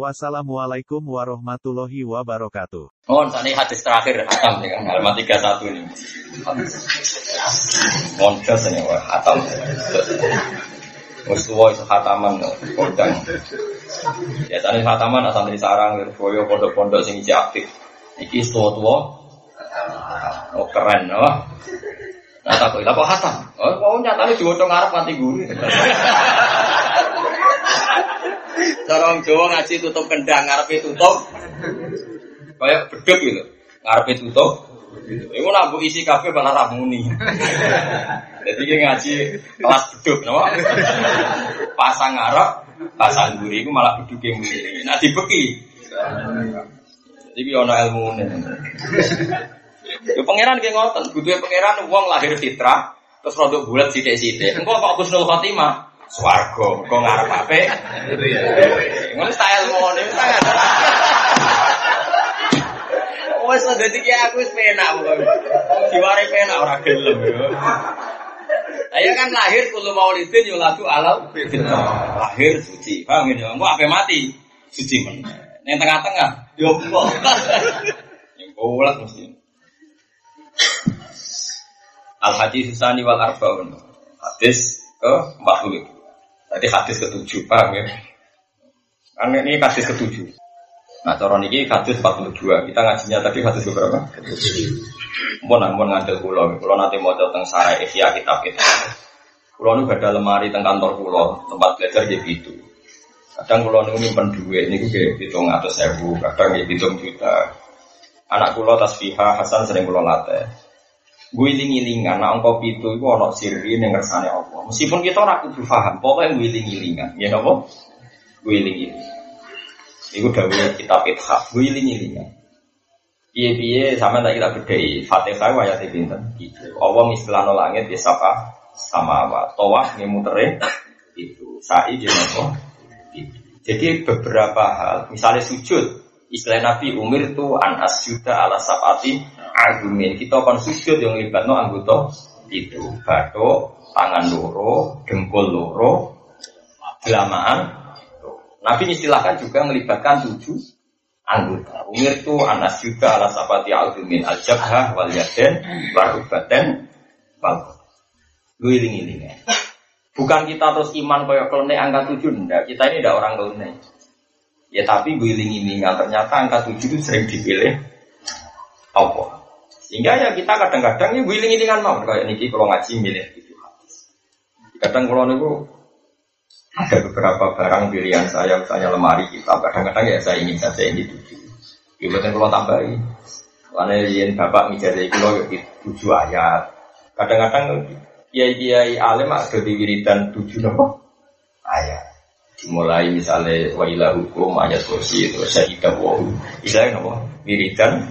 Wassalamualaikum warahmatullahi wabarakatuh. Oh, ini hadis terakhir Hatam ya halaman 31 ini. Mondos ini wah Hatam. Wis tuwa iso hataman kondang. Ya tadi hataman asal dari sarang Lirboyo pondok-pondok sing isi aktif. Iki tua-tua. Oh keren, oh. Nah, tak kok apa hatam? Oh, kok nyatane diwocok ngarep nganti guru. Corong Jawa ngaji tutup kendang, ngarepe tutup. Kayak beduk gitu. Ngarepe tutup. Iku nak isi kafe malah ra muni. Jadi ki ngaji kelas beduk, no? Pasang ngarep, pasang guri iku malah beduk yang muni. Nah dibeki. Jadi ki ono ilmune. Yo pangeran ki ngoten, butuhe pangeran wong lahir fitrah terus rodok bulat sithik-sithik. Engko kok Husnul Khotimah Swargo, kok ngarep ape? Ngono style ngene Wes dadi ki aku wis penak pokoke. Diware penak ora gelem yo. Ayo kan lahir kulo maulidin yo lagu alam Lahir suci. Paham ya? Engko ape mati? Suci men. Ning tengah-tengah yo kok. Yang bolak mesti. Al hadis susani wal arbaun. Hadis ke 40. Tadi hadis ketujuh, paham ya? Kan ini hadis ketujuh. Nah, cara ini hadis 42. Kita ngajinya tadi hadis berapa? Mohon ampun ngadil pulau. Pulau nanti mau datang sarai Asia kitab kita. Pulau ini ada lemari teng kantor pulau, tempat belajar gitu. Kadang pulau ini nyimpen duit, ini gue hitung atau sewu, kadang ya hitung juta. Anak pulau tasfiha Hasan sering pulau latih Wiling-wilingan, nah engkau itu itu ono sirri yang ngersane Allah. Meskipun kita ora kudu paham, pokoknya wiling-wilingan, ya apa? Wiling-wilingan. Iku dawuh kitab Ithaf, wiling-wilingan. Piye-piye sama tak kita bedai Fatihah ayat pinten gitu. Allah mistilano langit di sapa sama apa? Tawaf ngemutere itu. Sa'i jenapa? Jadi beberapa hal, misalnya sujud, istilah Nabi umir itu an asyuda ala sapati argumen kita akan sujud yang libat no anggota itu. Batuk tangan loro dengkul loro gelamaan Nabi istilahkan juga melibatkan tujuh anggota. Umir itu anas juga ala sapati argumen al jabha wal yaden baten wal guling bukan kita terus iman koyok kelene angka tujuh enggak kita ini tidak orang kelene. Ya tapi guling ini ternyata angka tujuh itu sering dipilih Allah sehingga ya kita kadang-kadang ya wiling kan mau kayak niki kalau ngaji milih gitu. Kadang kalau niku ada beberapa barang pilihan saya misalnya lemari kita kadang-kadang ya saya ingin saja ini tujuh. Ibaratnya kalau tambahin, karena yang bapak ngijazah kalau tujuh ayat. Kadang-kadang kiai kiai alim ada di wiridan tujuh nopo ayat. Dimulai misalnya wailah hukum ayat kursi itu saya tidak wahu. Misalnya nopo wiridan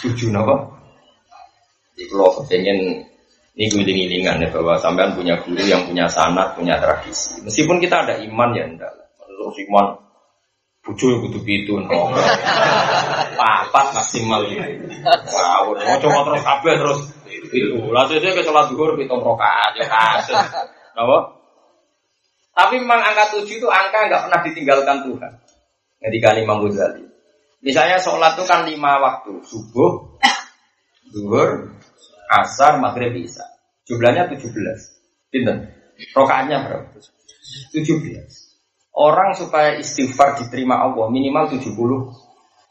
tujuh nopo jadi kalau kepengen ini giling-gilingan ya bahwa sampean punya guru yang punya sanat, punya tradisi. Meskipun kita ada iman ya enggak. Terus iman bucu butuh itu no. Papat maksimal ini. Wow, mau coba terus kabeh terus itu. Lalu saya ke sholat duhur pitung rokaat ya kasus. Kenapa? Tapi memang angka tujuh itu angka nggak pernah ditinggalkan Tuhan. Ketika Imam Ghazali. Misalnya sholat itu kan lima waktu. Subuh, duhur, asar, maghrib, isya. Jumlahnya 17. Pinten? Rokaatnya berapa? 17. Orang supaya istighfar diterima Allah minimal 70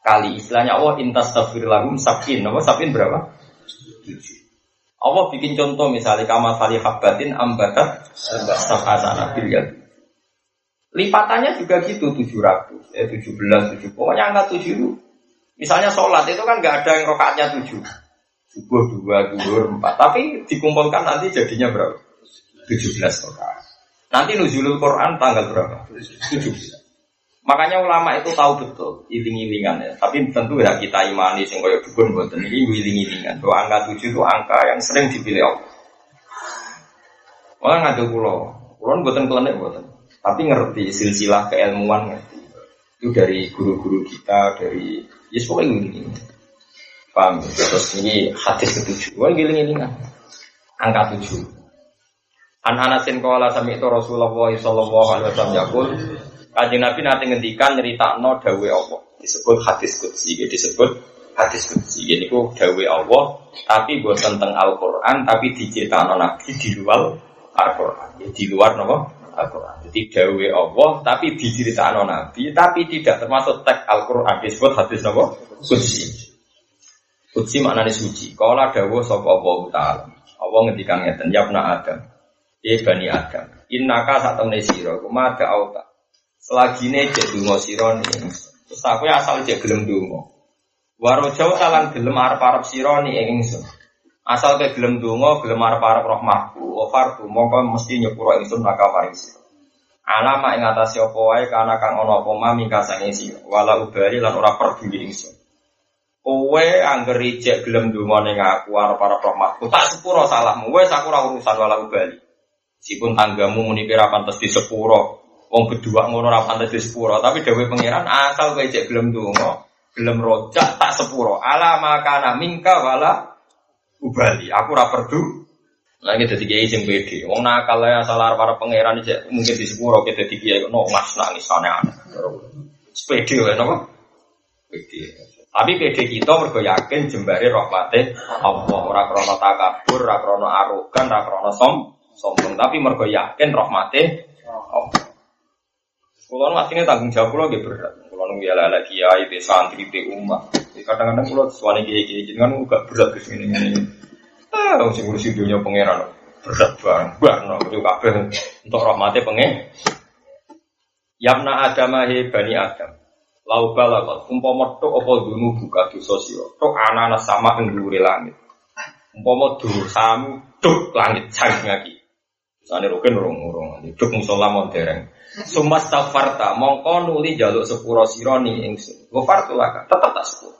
kali. Istilahnya Allah intas tafir lahum sabin. Apa sabin berapa? 7. Allah bikin contoh misalnya kama sali habbatin ambatat sabasana biliat. Lipatannya juga gitu 700, eh 17, 7. Pokoknya angka 7 itu. Misalnya sholat itu kan nggak ada yang rokaatnya 7 subuh dua, duhur empat. Tapi dikumpulkan nanti jadinya berapa? Tujuh belas rakaat. Nanti nuzulul Quran tanggal berapa? Tujuh belas. Makanya ulama itu tahu betul iling-ilingan ya. Tapi tentu ya kita imani sing dukun boten ini iling-ilingan. Bahwa angka tujuh itu angka yang sering dipilih Allah. Wah ngadu kulo, kulo buatan kelenek buatan, tapi ngerti silsilah keilmuan ngerti. Itu dari guru-guru kita, dari ya pokoknya ini. Paham? Terus ini hadis ketujuh. Wah giling ini kan, angka tujuh. An Anasin kala sami itu Rasulullah sallallahu alaihi wasallam yakul Kanjeng Nabi nanti ngendikan no dawe Allah. Disebut hadis kutsi, disebut hadis kutsi. Ini ku dawe Allah, tapi buat tentang Al-Quran, tapi diceritakan Nabi di luar Al-Quran. Di luar nopo Al-Quran. Jadi dawe Allah, tapi diceritakan Nabi, tapi tidak termasuk teks Al-Quran. Disebut hadis nopo kutsi. Kutsi maknanya suci. Kala dawe sapa Allah Ta'ala. Allah ngendikan ngeten, ya Adam. Ya Bani Adam. Innaka saat temen sira, kumada auta. Selagi ini cek dungo sironi. Terus aku ya asal cek gelem dungo. Waro jauh talan gelem arep arep sironi ingsun. Asal ke gelem dungo gelem arep arep rahmatku. Ofar tu mongko mesti nyepuro ingsun maka farisi. Alama ing atase apa wae kana kang ana apa ma mingka sange sira. Wala ubari lan ora peduli ingsun. Kowe angger ijek gelem donga ning aku arep arep rahmatku. Tak sepuro salahmu. Wes aku ora urusan wala ubali. Sipun tanggamu muni kira pantes di sepuro. Wong berdua ngono ora pantes sepuro, tapi dewe pangeran asal kowe cek gelem donga, gelem rojak tak sepuro. Ala makana mingka wala ubali. Aku ora perdu. Lagi dadi kiai sing pede. Wong nakal ya salah para pangeran cek mungkin di sepuro kita dadi kiai no mas nangis aneh-aneh. Wae napa? Pede. Tapi pede kita mergo yakin jembare rahmate Allah ora krana takabur, ora krana arogan, ora krana som sombong, tapi mergo yakin rahmate Allah. Kulo ini tanggung jawab kulo gitu berat. Kulo nunggu ya lala kiai, di santri, di umat. Kadang-kadang kulo suami kiai kiai jadi kan gak berat sini ini. Ah, sing ngurusi dunia pangeran berat banget. Barno itu kabeh untuk rahmatnya pengen. Yamna Adam bani Adam. Lau balagot umpama tok apa dunu buka dosa sira. Tok ana sama ing langit. Umpama dosamu tok langit sang ngaki. Sane roken urung-urung. Duk musola dereng. Sumas tafarta mongko nuli jaluk sepuro sironi ingsun. Gofartu laka tetap tak sepuro.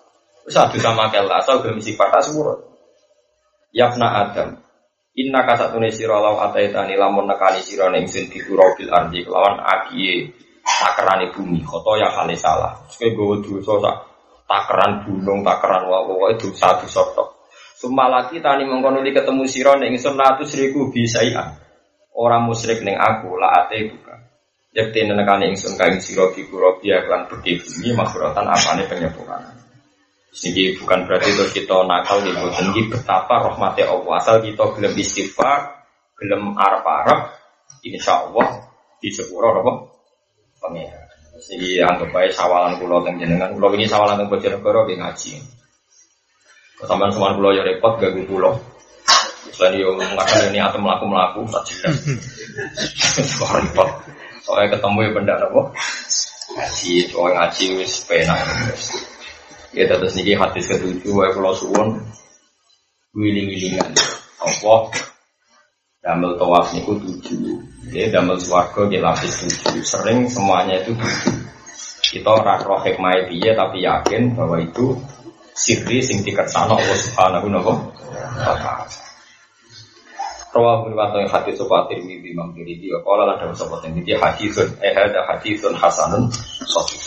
Satu sama kela asal gelem sifat tak sepuro. Yapna Adam. Inna kasatune sira law ataitani lamun nekani sira ning ingsun di bil ardi kelawan akiye takerane bumi koto ya kali salah. Kowe gowo dosa sak takeran gunung, takeran wae itu satu tok. Sumalaki tani mongko nuli ketemu sira ning ingsun latus riku bisaian. Orang musyrik ning aku la ate buka. Yakti nenekani ingsun kain siro di kurobia klan bukti bumi maksuratan apane penyempurnaan. Ini bukan berarti terus kita nakal di ini betapa rahmatnya Allah. Asal kita gelem istighfar, gelem arab-arab, insya Allah di sepuro apa? Pengira. Jadi anggap baik sawalan pulau teng jenengan. Pulau ini sawalan teng Bojonegoro di ngaji. Kesamaan semua pulau ya repot gak pulau. Selain yo mengatakan ini atau melaku melaku tak jelas. Repot. Soalnya ketemu ya benda apa? Ngaji, soalnya ngaji wis penak. Ya terus niki hadis ketujuh wae kula suwun wiling-wilingan. Apa damel tawaf niku tujuh. Ya damel swarga nggih lapis tujuh. Sering semuanya itu tujuh. Kita ora roh hikmah piye tapi yakin bahwa itu sirri sing dikersano Allah Subhanahu wa taala. Rawah bin Wato yang hadis sopa tirmidhi imam tirmidhi. Kala lan dalam sopa tirmidhi hadisun. Eh ada hadisun hasanun sofi.